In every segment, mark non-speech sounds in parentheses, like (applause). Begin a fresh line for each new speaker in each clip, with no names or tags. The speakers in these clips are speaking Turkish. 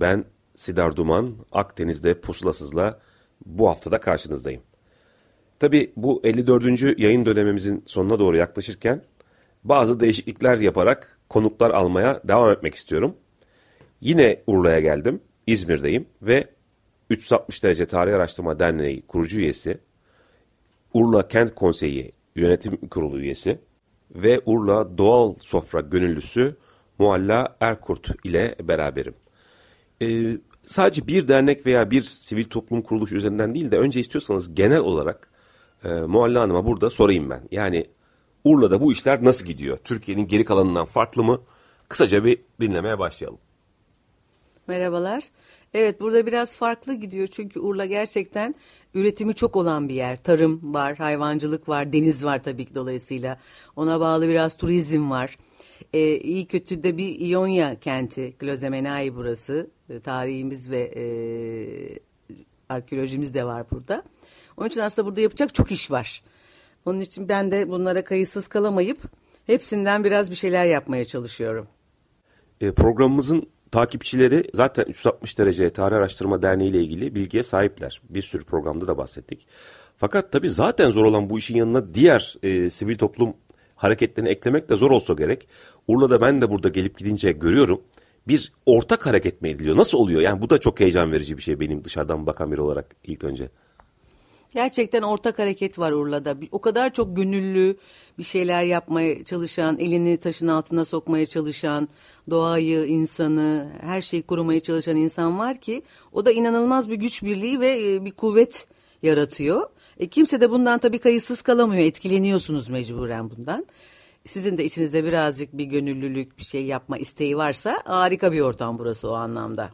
Ben Sidar Duman, Akdeniz'de Pusulasız'la bu haftada karşınızdayım. Tabi bu 54. yayın dönemimizin sonuna doğru yaklaşırken bazı değişiklikler yaparak konuklar almaya devam etmek istiyorum. Yine Urla'ya geldim, İzmir'deyim ve 360 derece Tarih Araştırma Derneği kurucu üyesi, Urla Kent Konseyi Yönetim Kurulu üyesi ve Urla Doğal Sofra Gönüllüsü Mualla Erkurt ile beraberim. Ee, sadece bir dernek veya bir sivil toplum kuruluşu üzerinden değil de önce istiyorsanız genel olarak e, Mualla Hanım'a burada sorayım ben. Yani Urla'da bu işler nasıl gidiyor? Türkiye'nin geri kalanından farklı mı? Kısaca bir dinlemeye başlayalım.
Merhabalar. Evet burada biraz farklı gidiyor çünkü Urla gerçekten üretimi çok olan bir yer. Tarım var, hayvancılık var, deniz var tabii ki dolayısıyla. Ona bağlı biraz turizm var. Ee, iyi kötü de bir İonya kenti, Klozemenai burası. Ee, tarihimiz ve e, arkeolojimiz de var burada. Onun için aslında burada yapacak çok iş var. Onun için ben de bunlara kayıtsız kalamayıp hepsinden biraz bir şeyler yapmaya çalışıyorum.
E, programımızın takipçileri zaten 360 derece Tarih Araştırma Derneği ile ilgili bilgiye sahipler. Bir sürü programda da bahsettik. Fakat tabii zaten zor olan bu işin yanına diğer e, sivil toplum hareketlerini eklemek de zor olsa gerek. Urla'da ben de burada gelip gidince görüyorum. Bir ortak hareket mi ediliyor? Nasıl oluyor? Yani bu da çok heyecan verici bir şey benim dışarıdan bakan biri olarak ilk önce.
Gerçekten ortak hareket var Urla'da. O kadar çok gönüllü bir şeyler yapmaya çalışan, elini taşın altına sokmaya çalışan, doğayı, insanı, her şeyi korumaya çalışan insan var ki o da inanılmaz bir güç birliği ve e, bir kuvvet yaratıyor. E, kimse de bundan tabii kayıtsız kalamıyor. Etkileniyorsunuz mecburen bundan. Sizin de içinizde birazcık bir gönüllülük, bir şey yapma isteği varsa harika bir ortam burası o anlamda.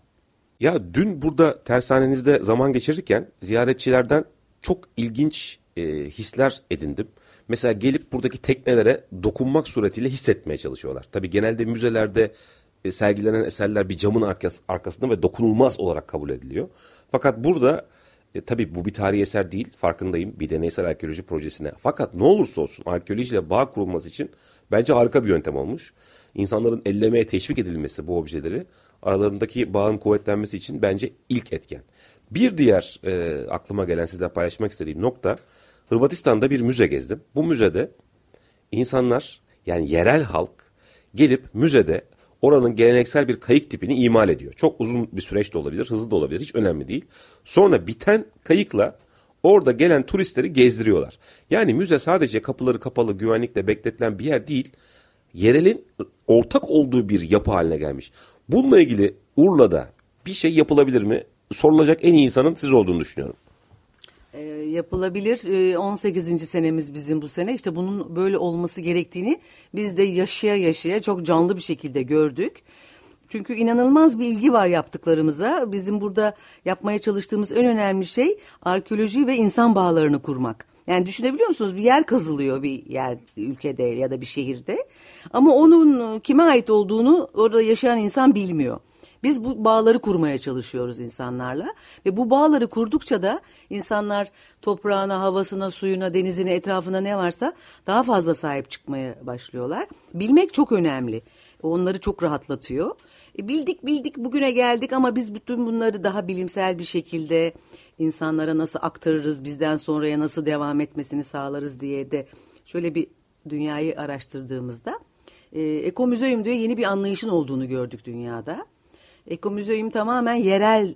Ya dün burada tersanenizde zaman geçirirken ziyaretçilerden çok ilginç e, hisler edindim. Mesela gelip buradaki teknelere dokunmak suretiyle hissetmeye çalışıyorlar. Tabii genelde müzelerde e, sergilenen eserler bir camın arkas, arkasında ve dokunulmaz olarak kabul ediliyor. Fakat burada e, tabii bu bir tarihi eser değil farkındayım bir deneysel arkeoloji projesine. Fakat ne olursa olsun arkeolojiyle bağ kurulması için bence harika bir yöntem olmuş. İnsanların ellemeye teşvik edilmesi bu objeleri aralarındaki bağın kuvvetlenmesi için bence ilk etken. Bir diğer e, aklıma gelen sizle paylaşmak istediğim nokta Hırvatistan'da bir müze gezdim. Bu müzede insanlar yani yerel halk gelip müzede oranın geleneksel bir kayık tipini imal ediyor. Çok uzun bir süreç de olabilir, hızlı da olabilir, hiç önemli değil. Sonra biten kayıkla orada gelen turistleri gezdiriyorlar. Yani müze sadece kapıları kapalı, güvenlikle bekletilen bir yer değil, yerelin ortak olduğu bir yapı haline gelmiş. Bununla ilgili Urla'da bir şey yapılabilir mi? Sorulacak en iyi insanın siz olduğunu düşünüyorum.
Yapılabilir. E, 18. senemiz bizim bu sene. İşte bunun böyle olması gerektiğini biz de yaşaya yaşaya çok canlı bir şekilde gördük. Çünkü inanılmaz bir ilgi var yaptıklarımıza. Bizim burada yapmaya çalıştığımız en önemli şey arkeoloji ve insan bağlarını kurmak. Yani düşünebiliyor musunuz? Bir yer kazılıyor bir yer ülkede ya da bir şehirde. Ama onun kime ait olduğunu orada yaşayan insan bilmiyor. Biz bu bağları kurmaya çalışıyoruz insanlarla ve bu bağları kurdukça da insanlar toprağına, havasına, suyuna, denizine, etrafına ne varsa daha fazla sahip çıkmaya başlıyorlar. Bilmek çok önemli. Onları çok rahatlatıyor. E, bildik bildik bugüne geldik ama biz bütün bunları daha bilimsel bir şekilde insanlara nasıl aktarırız, bizden sonraya nasıl devam etmesini sağlarız diye de şöyle bir dünyayı araştırdığımızda e, Ekomüzeum diye yeni bir anlayışın olduğunu gördük dünyada. Ekomüzeum tamamen yerel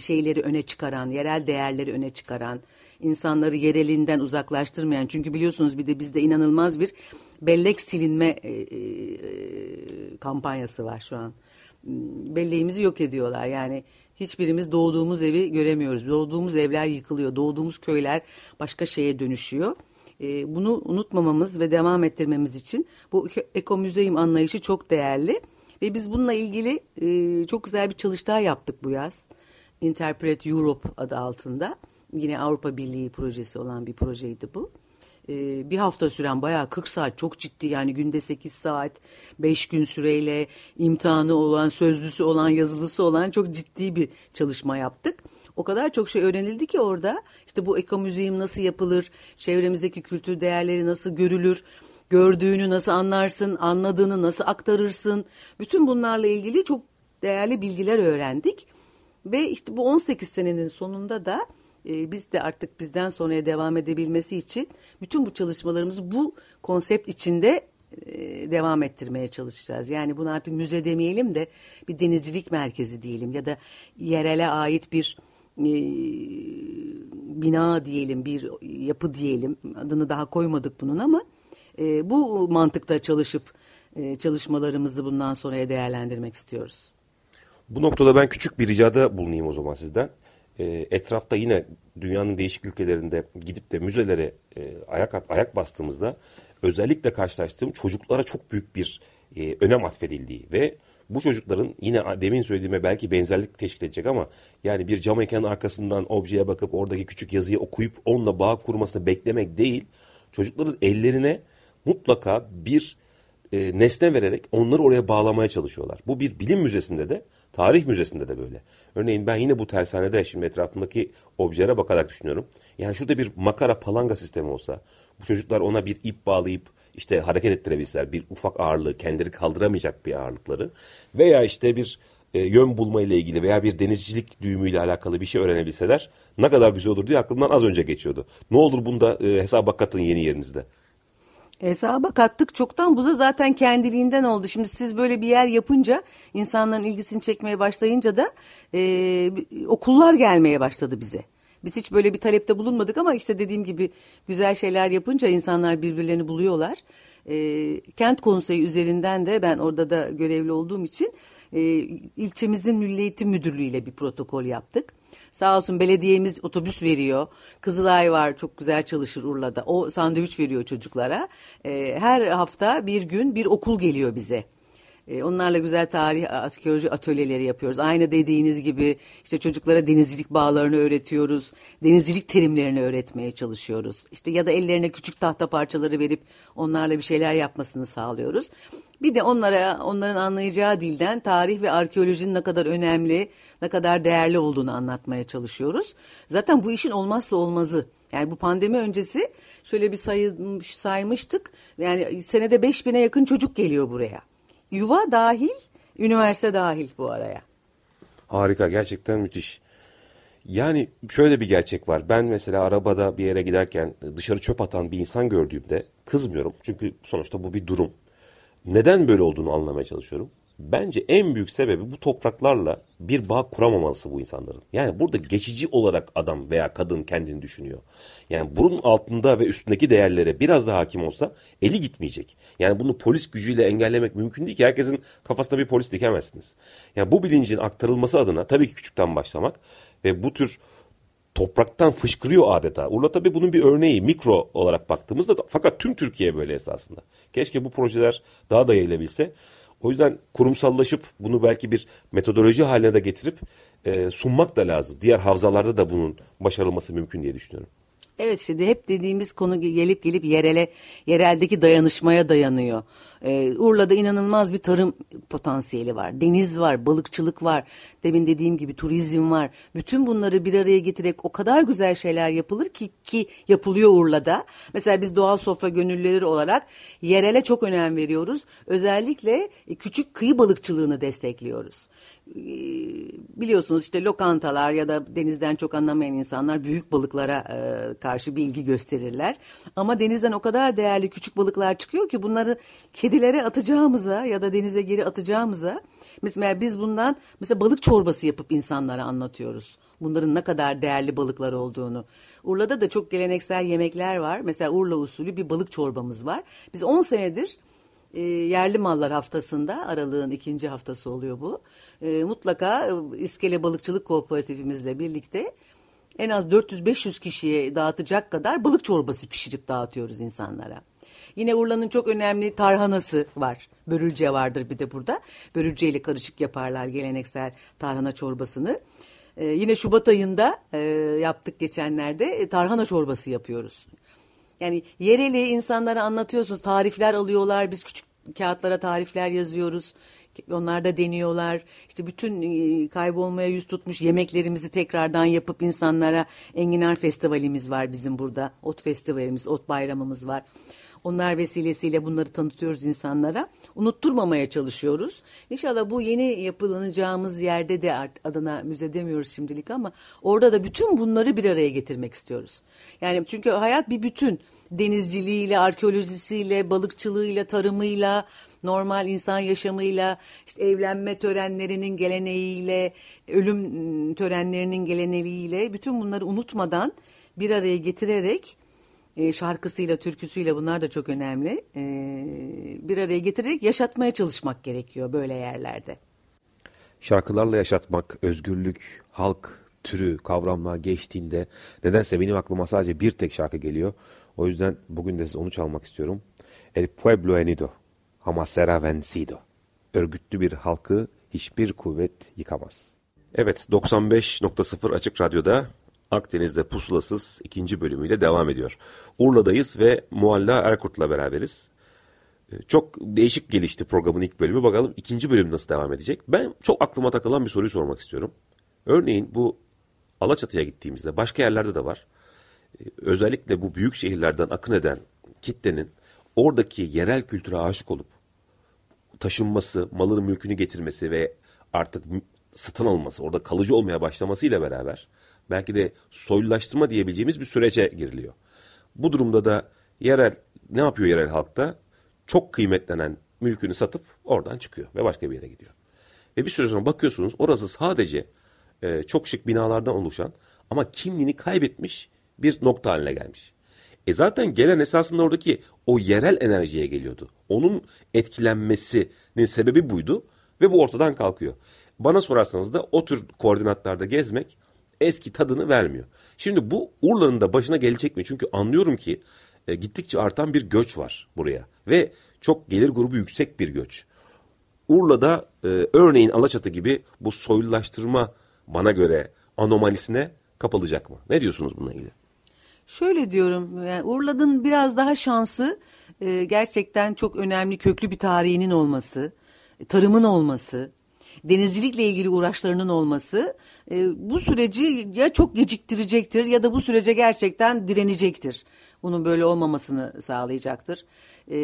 şeyleri öne çıkaran, yerel değerleri öne çıkaran, insanları yerelinden uzaklaştırmayan. Çünkü biliyorsunuz bir de bizde inanılmaz bir bellek silinme e, e, kampanyası var şu an. Belleğimizi yok ediyorlar. Yani hiçbirimiz doğduğumuz evi göremiyoruz. Doğduğumuz evler yıkılıyor. Doğduğumuz köyler başka şeye dönüşüyor. E, bunu unutmamamız ve devam ettirmemiz için bu ekomüzeyim anlayışı çok değerli. Ve biz bununla ilgili e, çok güzel bir çalıştay yaptık bu yaz. Interpret Europe adı altında. Yine Avrupa Birliği projesi olan bir projeydi bu. Ee, bir hafta süren bayağı 40 saat çok ciddi yani günde 8 saat 5 gün süreyle imtihanı olan sözlüsü olan yazılısı olan çok ciddi bir çalışma yaptık. O kadar çok şey öğrenildi ki orada işte bu ekomüziğim nasıl yapılır, çevremizdeki kültür değerleri nasıl görülür, gördüğünü nasıl anlarsın, anladığını nasıl aktarırsın. Bütün bunlarla ilgili çok değerli bilgiler öğrendik. Ve işte bu 18 senenin sonunda da e, biz de artık bizden sonraya devam edebilmesi için bütün bu çalışmalarımızı bu konsept içinde e, devam ettirmeye çalışacağız. Yani bunu artık müze demeyelim de bir denizcilik merkezi diyelim ya da yerele ait bir e, bina diyelim, bir yapı diyelim. Adını daha koymadık bunun ama e, bu mantıkta çalışıp e, çalışmalarımızı bundan sonraya değerlendirmek istiyoruz.
Bu noktada ben küçük bir ricada bulunayım o zaman sizden. E, etrafta yine dünyanın değişik ülkelerinde gidip de müzelere e, ayak ayak bastığımızda özellikle karşılaştığım çocuklara çok büyük bir e, önem atfedildiği ve bu çocukların yine demin söylediğime belki benzerlik teşkil edecek ama yani bir cam ekranın arkasından objeye bakıp oradaki küçük yazıyı okuyup onunla bağ kurmasını beklemek değil. Çocukların ellerine mutlaka bir e, nesne vererek onları oraya bağlamaya çalışıyorlar. Bu bir bilim müzesinde de tarih müzesinde de böyle. Örneğin ben yine bu tersanede şimdi etrafındaki objelere bakarak düşünüyorum. Yani şurada bir makara palanga sistemi olsa bu çocuklar ona bir ip bağlayıp işte hareket ettirebilseler bir ufak ağırlığı kendileri kaldıramayacak bir ağırlıkları veya işte bir e, yön bulma ile ilgili veya bir denizcilik düğümüyle alakalı bir şey öğrenebilseler ne kadar güzel olur diye aklımdan az önce geçiyordu. Ne olur bunda e, hesaba katın yeni yerinizde.
Hesaba kattık çoktan bu da zaten kendiliğinden oldu. Şimdi siz böyle bir yer yapınca insanların ilgisini çekmeye başlayınca da e, okullar gelmeye başladı bize. Biz hiç böyle bir talepte bulunmadık ama işte dediğim gibi güzel şeyler yapınca insanlar birbirlerini buluyorlar. E, kent konseyi üzerinden de ben orada da görevli olduğum için e, ilçemizin Milli Eğitim Müdürlüğü ile bir protokol yaptık. Sağ olsun belediyemiz otobüs veriyor. Kızılay var çok güzel çalışır Urla'da. O sandviç veriyor çocuklara. E, her hafta bir gün bir okul geliyor bize. E, onlarla güzel tarih, arkeoloji atölyeleri yapıyoruz. Aynı dediğiniz gibi işte çocuklara denizcilik bağlarını öğretiyoruz. Denizcilik terimlerini öğretmeye çalışıyoruz. İşte ya da ellerine küçük tahta parçaları verip onlarla bir şeyler yapmasını sağlıyoruz. Bir de onlara onların anlayacağı dilden tarih ve arkeolojinin ne kadar önemli, ne kadar değerli olduğunu anlatmaya çalışıyoruz. Zaten bu işin olmazsa olmazı. Yani bu pandemi öncesi şöyle bir sayı, saymıştık. Yani senede 5000'e yakın çocuk geliyor buraya. Yuva dahil, üniversite dahil bu araya.
Harika, gerçekten müthiş. Yani şöyle bir gerçek var. Ben mesela arabada bir yere giderken dışarı çöp atan bir insan gördüğümde kızmıyorum. Çünkü sonuçta bu bir durum. Neden böyle olduğunu anlamaya çalışıyorum. Bence en büyük sebebi bu topraklarla bir bağ kuramaması bu insanların. Yani burada geçici olarak adam veya kadın kendini düşünüyor. Yani bunun altında ve üstündeki değerlere biraz daha hakim olsa eli gitmeyecek. Yani bunu polis gücüyle engellemek mümkün değil ki. Herkesin kafasında bir polis dikemezsiniz. Yani bu bilincin aktarılması adına tabii ki küçükten başlamak ve bu tür topraktan fışkırıyor adeta. Urla tabii bunun bir örneği mikro olarak baktığımızda fakat tüm Türkiye böyle esasında. Keşke bu projeler daha da yayılabilse. O yüzden kurumsallaşıp bunu belki bir metodoloji haline de getirip e, sunmak da lazım. Diğer havzalarda da bunun başarılması mümkün diye düşünüyorum.
Evet işte hep dediğimiz konu gelip gelip yerele, yereldeki dayanışmaya dayanıyor. Ee, Urla'da inanılmaz bir tarım potansiyeli var. Deniz var, balıkçılık var. Demin dediğim gibi turizm var. Bütün bunları bir araya getirerek o kadar güzel şeyler yapılır ki ki yapılıyor Urla'da. Mesela biz doğal sofra gönüllüleri olarak yerele çok önem veriyoruz. Özellikle küçük kıyı balıkçılığını destekliyoruz. Ee, biliyorsunuz işte lokantalar ya da denizden çok anlamayan insanlar büyük balıklara e, karşı bilgi gösterirler. Ama denizden o kadar değerli küçük balıklar çıkıyor ki bunları kedilere atacağımıza ya da denize geri atacağımıza mesela biz bundan mesela balık çorbası yapıp insanlara anlatıyoruz. Bunların ne kadar değerli balıklar olduğunu. Urla'da da çok geleneksel yemekler var. Mesela Urla usulü bir balık çorbamız var. Biz 10 senedir e, yerli mallar haftasında aralığın ikinci haftası oluyor bu. E, mutlaka e, İskele Balıkçılık Kooperatifimizle birlikte en az 400-500 kişiye dağıtacak kadar balık çorbası pişirip dağıtıyoruz insanlara. Yine Urla'nın çok önemli tarhanası var. Börülce vardır bir de burada. Börülce ile karışık yaparlar geleneksel tarhana çorbasını. Ee, yine Şubat ayında e, yaptık geçenlerde e, tarhana çorbası yapıyoruz. Yani yereli insanlara anlatıyorsunuz. Tarifler alıyorlar. Biz küçük kağıtlara tarifler yazıyoruz. Onlar da deniyorlar. İşte bütün e, kaybolmaya yüz tutmuş yemeklerimizi tekrardan yapıp insanlara Enginar Festivalimiz var bizim burada. Ot Festivalimiz, Ot Bayramımız var. Onlar vesilesiyle bunları tanıtıyoruz insanlara. Unutturmamaya çalışıyoruz. İnşallah bu yeni yapılanacağımız yerde de adına müze demiyoruz şimdilik ama orada da bütün bunları bir araya getirmek istiyoruz. Yani çünkü hayat bir bütün. Denizciliğiyle, arkeolojisiyle, balıkçılığıyla, tarımıyla, normal insan yaşamıyla, işte evlenme törenlerinin geleneğiyle, ölüm törenlerinin geleneğiyle bütün bunları unutmadan bir araya getirerek e, şarkısıyla, türküsüyle bunlar da çok önemli. E, bir araya getirerek yaşatmaya çalışmak gerekiyor böyle yerlerde.
Şarkılarla yaşatmak, özgürlük, halk türü, kavramlar geçtiğinde nedense benim aklıma sadece bir tek şarkı geliyor. O yüzden bugün de size onu çalmak istiyorum. El pueblo unido, jamás será vencido. Örgütlü bir halkı hiçbir kuvvet yıkamaz. Evet, 95.0 Açık Radyo'da Akdeniz'de pusulasız ikinci bölümüyle devam ediyor. Urla'dayız ve Mualla Erkurt'la beraberiz. Ee, çok değişik gelişti programın ilk bölümü. Bakalım ikinci bölüm nasıl devam edecek? Ben çok aklıma takılan bir soruyu sormak istiyorum. Örneğin bu Alaçatı'ya gittiğimizde başka yerlerde de var. Ee, özellikle bu büyük şehirlerden akın eden kitlenin oradaki yerel kültüre aşık olup taşınması, malını mülkünü getirmesi ve artık satın alması, orada kalıcı olmaya başlamasıyla beraber belki de soylulaştırma diyebileceğimiz bir sürece giriliyor. Bu durumda da yerel ne yapıyor yerel halkta? Çok kıymetlenen mülkünü satıp oradan çıkıyor ve başka bir yere gidiyor. Ve bir süre sonra bakıyorsunuz orası sadece e, çok şık binalardan oluşan ama kimliğini kaybetmiş bir nokta haline gelmiş. E zaten gelen esasında oradaki o yerel enerjiye geliyordu. Onun etkilenmesinin sebebi buydu ve bu ortadan kalkıyor. Bana sorarsanız da o tür koordinatlarda gezmek eski tadını vermiyor. Şimdi bu Urla'nın da başına gelecek mi? Çünkü anlıyorum ki e, gittikçe artan bir göç var buraya ve çok gelir grubu yüksek bir göç. Urla'da e, örneğin Alaçatı gibi bu soylulaştırma bana göre anomalisine kapılacak mı? Ne diyorsunuz bununla ilgili?
Şöyle diyorum, yani Urla'nın biraz daha şansı e, gerçekten çok önemli köklü bir tarihinin olması, tarımın olması, denizcilikle ilgili uğraşlarının olması e, bu süreci ya çok geciktirecektir ya da bu sürece gerçekten direnecektir. Bunun böyle olmamasını sağlayacaktır. E,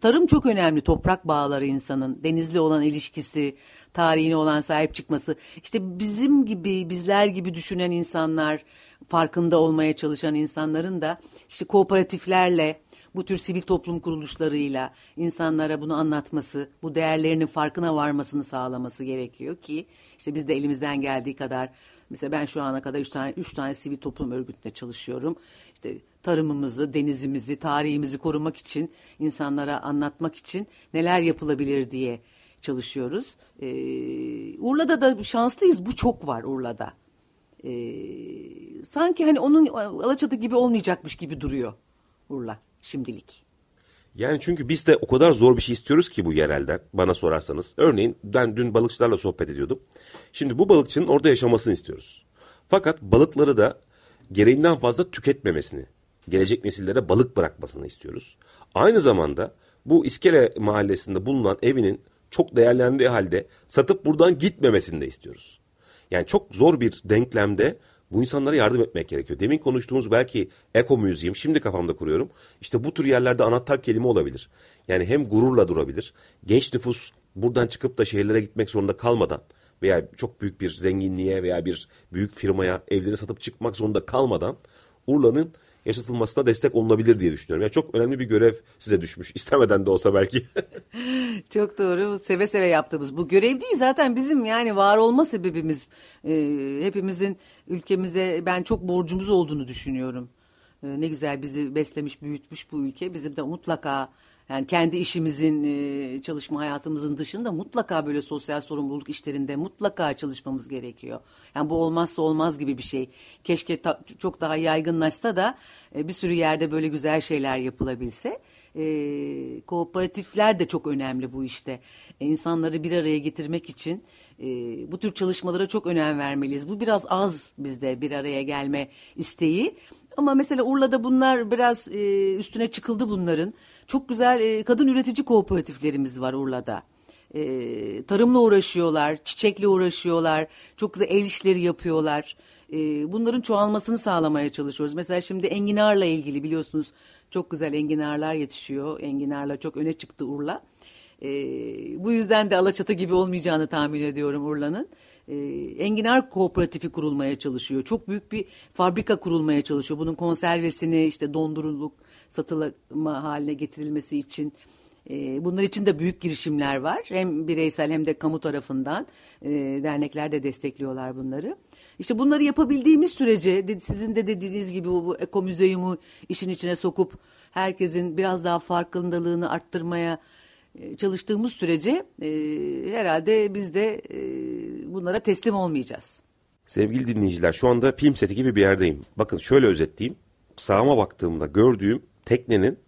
tarım çok önemli. Toprak bağları insanın, denizli olan ilişkisi, tarihine olan sahip çıkması. İşte bizim gibi, bizler gibi düşünen insanlar, farkında olmaya çalışan insanların da işte kooperatiflerle, bu tür sivil toplum kuruluşlarıyla insanlara bunu anlatması, bu değerlerinin farkına varmasını sağlaması gerekiyor ki işte biz de elimizden geldiği kadar mesela ben şu ana kadar üç tane üç tane sivil toplum örgütünde çalışıyorum. İşte tarımımızı, denizimizi, tarihimizi korumak için insanlara anlatmak için neler yapılabilir diye çalışıyoruz. Ee, Urla'da da şanslıyız. Bu çok var Urla'da. Ee, sanki hani onun Alaçatı gibi olmayacakmış gibi duruyor Urla şimdilik.
Yani çünkü biz de o kadar zor bir şey istiyoruz ki bu yerelden bana sorarsanız. Örneğin ben dün balıkçılarla sohbet ediyordum. Şimdi bu balıkçının orada yaşamasını istiyoruz. Fakat balıkları da gereğinden fazla tüketmemesini, gelecek nesillere balık bırakmasını istiyoruz. Aynı zamanda bu İskele mahallesinde bulunan evinin çok değerlendiği halde satıp buradan gitmemesini de istiyoruz. Yani çok zor bir denklemde bu insanlara yardım etmek gerekiyor. Demin konuştuğumuz belki Eko Museum şimdi kafamda kuruyorum. İşte bu tür yerlerde anahtar kelime olabilir. Yani hem gururla durabilir. Genç nüfus buradan çıkıp da şehirlere gitmek zorunda kalmadan veya çok büyük bir zenginliğe veya bir büyük firmaya evleri satıp çıkmak zorunda kalmadan Urla'nın yaşatılmasına destek olunabilir diye düşünüyorum. Yani çok önemli bir görev size düşmüş. (laughs) İstemeden de olsa belki. (laughs)
çok doğru. Seve seve yaptığımız bu görev değil zaten bizim yani var olma sebebimiz. E, hepimizin ülkemize ben çok borcumuz olduğunu düşünüyorum. E, ne güzel bizi beslemiş, büyütmüş bu ülke. Bizim de mutlaka Yani kendi işimizin, e, çalışma hayatımızın dışında mutlaka böyle sosyal sorumluluk işlerinde mutlaka çalışmamız gerekiyor. Yani bu olmazsa olmaz gibi bir şey. Keşke ta, çok daha yaygınlaşsa da e, bir sürü yerde böyle güzel şeyler yapılabilse. E, kooperatifler de çok önemli bu işte. E, insanları bir araya getirmek için e, bu tür çalışmalara çok önem vermeliyiz. Bu biraz az bizde bir araya gelme isteği. Ama mesela Urla'da bunlar biraz e, üstüne çıkıldı bunların. Çok güzel e, kadın üretici kooperatiflerimiz var Urla'da. E, tarımla uğraşıyorlar, çiçekle uğraşıyorlar, çok güzel el işleri yapıyorlar. E, bunların çoğalmasını sağlamaya çalışıyoruz. Mesela şimdi enginarla ilgili biliyorsunuz çok güzel enginarlar yetişiyor. Enginarla çok öne çıktı Urla. E, bu yüzden de Alaçatı gibi olmayacağını tahmin ediyorum Urla'nın. E, Enginar Kooperatifi kurulmaya çalışıyor. Çok büyük bir fabrika kurulmaya çalışıyor. Bunun konservesini işte dondurulup satılma haline getirilmesi için e, bunlar için de büyük girişimler var. Hem bireysel hem de kamu tarafından dernekler de destekliyorlar bunları. İşte bunları yapabildiğimiz sürece sizin de dediğiniz gibi bu, ekomüzeyumu işin içine sokup herkesin biraz daha farkındalığını arttırmaya çalıştığımız sürece e, herhalde biz de e, bunlara teslim olmayacağız.
Sevgili dinleyiciler şu anda film seti gibi bir yerdeyim. Bakın şöyle özetleyeyim. Sağıma baktığımda gördüğüm teknenin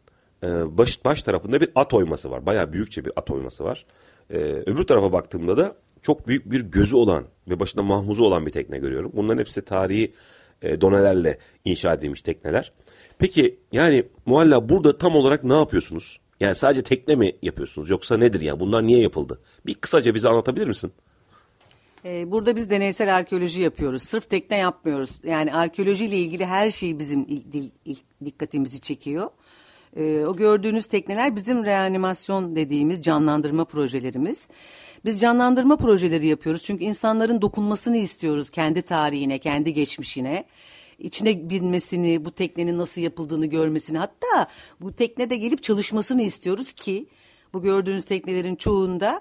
e, baş, baş tarafında bir at oyması var. Bayağı büyükçe bir at oyması var. E, öbür tarafa baktığımda da çok büyük bir gözü olan ve başında mahmuzu olan bir tekne görüyorum. Bunların hepsi tarihi e, donelerle inşa edilmiş tekneler. Peki yani Mualla burada tam olarak ne yapıyorsunuz? Yani sadece tekne mi yapıyorsunuz yoksa nedir yani bunlar niye yapıldı? Bir kısaca bize anlatabilir misin?
Ee, burada biz deneysel arkeoloji yapıyoruz. Sırf tekne yapmıyoruz. Yani arkeolojiyle ilgili her şey bizim dikkatimizi çekiyor. Ee, o gördüğünüz tekneler bizim reanimasyon dediğimiz canlandırma projelerimiz. Biz canlandırma projeleri yapıyoruz çünkü insanların dokunmasını istiyoruz kendi tarihine, kendi geçmişine içine binmesini, bu teknenin nasıl yapıldığını görmesini hatta bu teknede gelip çalışmasını istiyoruz ki bu gördüğünüz teknelerin çoğunda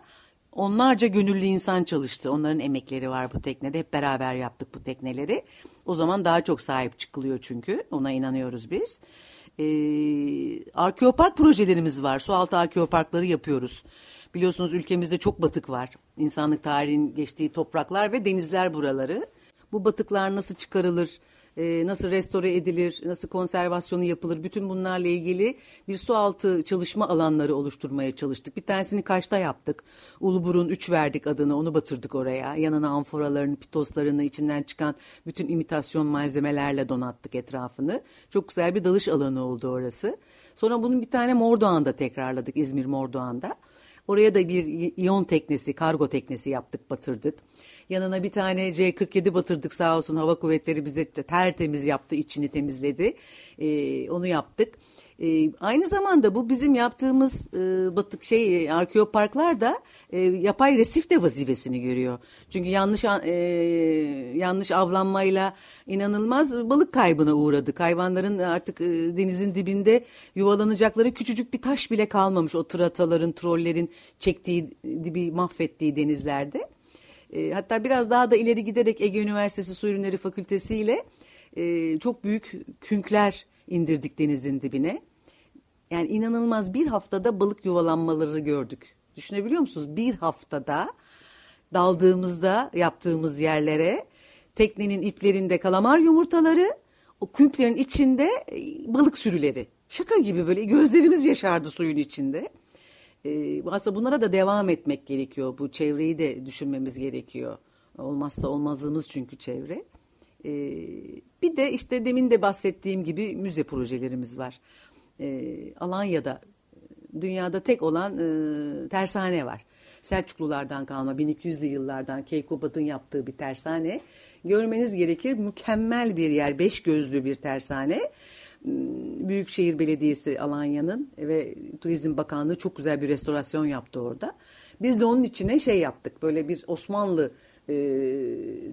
onlarca gönüllü insan çalıştı. Onların emekleri var bu teknede. Hep beraber yaptık bu tekneleri. O zaman daha çok sahip çıkılıyor çünkü. Ona inanıyoruz biz. Ee, arkeopark projelerimiz var. Sualtı arkeoparkları yapıyoruz. Biliyorsunuz ülkemizde çok batık var. İnsanlık tarihinin geçtiği topraklar ve denizler buraları. Bu batıklar nasıl çıkarılır, e, nasıl restore edilir, nasıl konservasyonu yapılır bütün bunlarla ilgili bir sualtı çalışma alanları oluşturmaya çalıştık. Bir tanesini Kaş'ta yaptık. Uluburun 3 verdik adını onu batırdık oraya. Yanına amforalarını, pitoslarını içinden çıkan bütün imitasyon malzemelerle donattık etrafını. Çok güzel bir dalış alanı oldu orası. Sonra bunun bir tane Mordoğan'da tekrarladık İzmir Mordoğan'da. Oraya da bir iyon teknesi, kargo teknesi yaptık, batırdık. Yanına bir tane C-47 batırdık sağ olsun hava kuvvetleri bize tertemiz yaptı, içini temizledi. Ee, onu yaptık. E, aynı zamanda bu bizim yaptığımız e, batık şey arkeoparklar da e, yapay resif de vazifesini görüyor. Çünkü yanlış e, yanlış avlanmayla inanılmaz balık kaybına uğradık. Hayvanların artık e, denizin dibinde yuvalanacakları küçücük bir taş bile kalmamış. O trataların, trollerin çektiği dibi mahvettiği denizlerde. E, hatta biraz daha da ileri giderek Ege Üniversitesi Su Ürünleri Fakültesi ile e, çok büyük künkler indirdik denizin dibine. Yani inanılmaz bir haftada balık yuvalanmaları gördük. Düşünebiliyor musunuz? Bir haftada daldığımızda yaptığımız yerlere teknenin iplerinde kalamar yumurtaları, o künklerin içinde e, balık sürüleri. Şaka gibi böyle gözlerimiz yaşardı suyun içinde. Ee, aslında bunlara da devam etmek gerekiyor. Bu çevreyi de düşünmemiz gerekiyor. Olmazsa olmazımız çünkü çevre. Ee, bir de işte demin de bahsettiğim gibi müze projelerimiz var. Ee, Alanya'da dünyada tek olan e, tersane var. Selçuklulardan kalma 1200'lü yıllardan Keykubat'ın yaptığı bir tersane. Görmeniz gerekir mükemmel bir yer, beş gözlü bir tersane. Hmm, Büyükşehir Belediyesi Alanya'nın ve Turizm Bakanlığı çok güzel bir restorasyon yaptı orada. Biz de onun içine şey yaptık böyle bir Osmanlı e,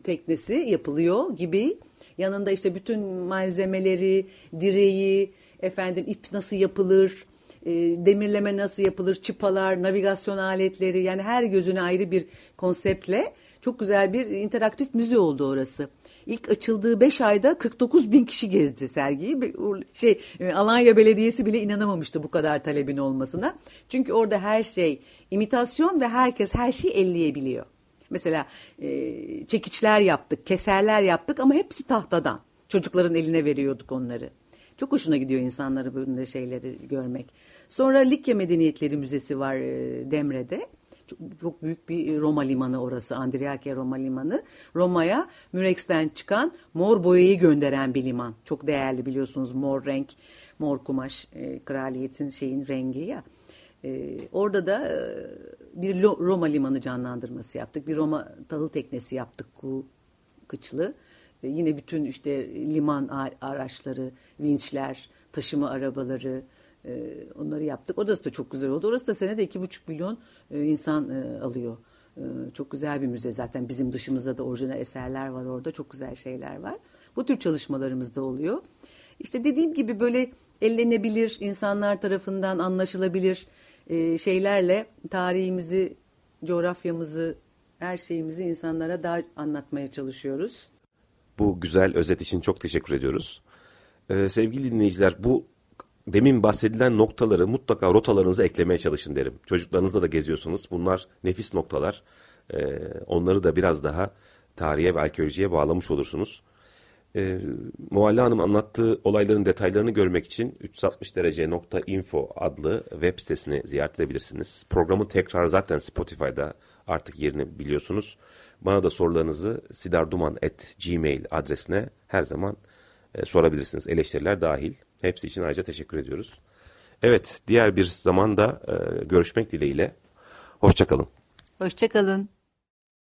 teknesi yapılıyor gibi. Yanında işte bütün malzemeleri, direği, efendim ip nasıl yapılır, e, demirleme nasıl yapılır, çıpalar, navigasyon aletleri yani her gözüne ayrı bir konseptle çok güzel bir interaktif müze oldu orası. İlk açıldığı 5 ayda 49 bin kişi gezdi sergiyi. Şey e, Alanya Belediyesi bile inanamamıştı bu kadar talebin olmasına. Çünkü orada her şey imitasyon ve herkes her şeyi elleyebiliyor. Mesela e, çekiçler yaptık, keserler yaptık ama hepsi tahtadan. Çocukların eline veriyorduk onları. Çok hoşuna gidiyor insanları böyle şeyleri görmek. Sonra Likya Medeniyetleri Müzesi var e, Demre'de. Çok, çok büyük bir Roma limanı orası. Andriakya Roma limanı. Roma'ya Mürex'ten çıkan mor boyayı gönderen bir liman. Çok değerli biliyorsunuz mor renk, mor kumaş e, kraliyetin şeyin rengi ya. E, orada da e, bir Roma limanı canlandırması yaptık. Bir Roma tahıl teknesi yaptık ku kıçlı. E, yine bütün işte liman araçları, vinçler, taşıma arabaları e, onları yaptık. Orası da çok güzel oldu. Orası da senede iki buçuk milyon e, insan e, alıyor. E, çok güzel bir müze zaten. Bizim dışımızda da orijinal eserler var orada. Çok güzel şeyler var. Bu tür çalışmalarımız da oluyor. İşte dediğim gibi böyle ellenebilir, insanlar tarafından anlaşılabilir e, şeylerle tarihimizi, coğrafyamızı, her şeyimizi insanlara daha anlatmaya çalışıyoruz.
Bu güzel özet için çok teşekkür ediyoruz. Ee, sevgili dinleyiciler bu demin bahsedilen noktaları mutlaka rotalarınıza eklemeye çalışın derim. Çocuklarınızla da geziyorsunuz. Bunlar nefis noktalar. Ee, onları da biraz daha tarihe ve arkeolojiye bağlamış olursunuz. Ee, Mualla Hanım anlattığı olayların detaylarını görmek için 360derece.info adlı web sitesini ziyaret edebilirsiniz. Programın tekrar zaten Spotify'da artık yerini biliyorsunuz. Bana da sorularınızı sidarduman.gmail adresine her zaman e, sorabilirsiniz. Eleştiriler dahil. Hepsi için ayrıca teşekkür ediyoruz. Evet, diğer bir zamanda e, görüşmek dileğiyle. Hoşçakalın.
Hoşçakalın.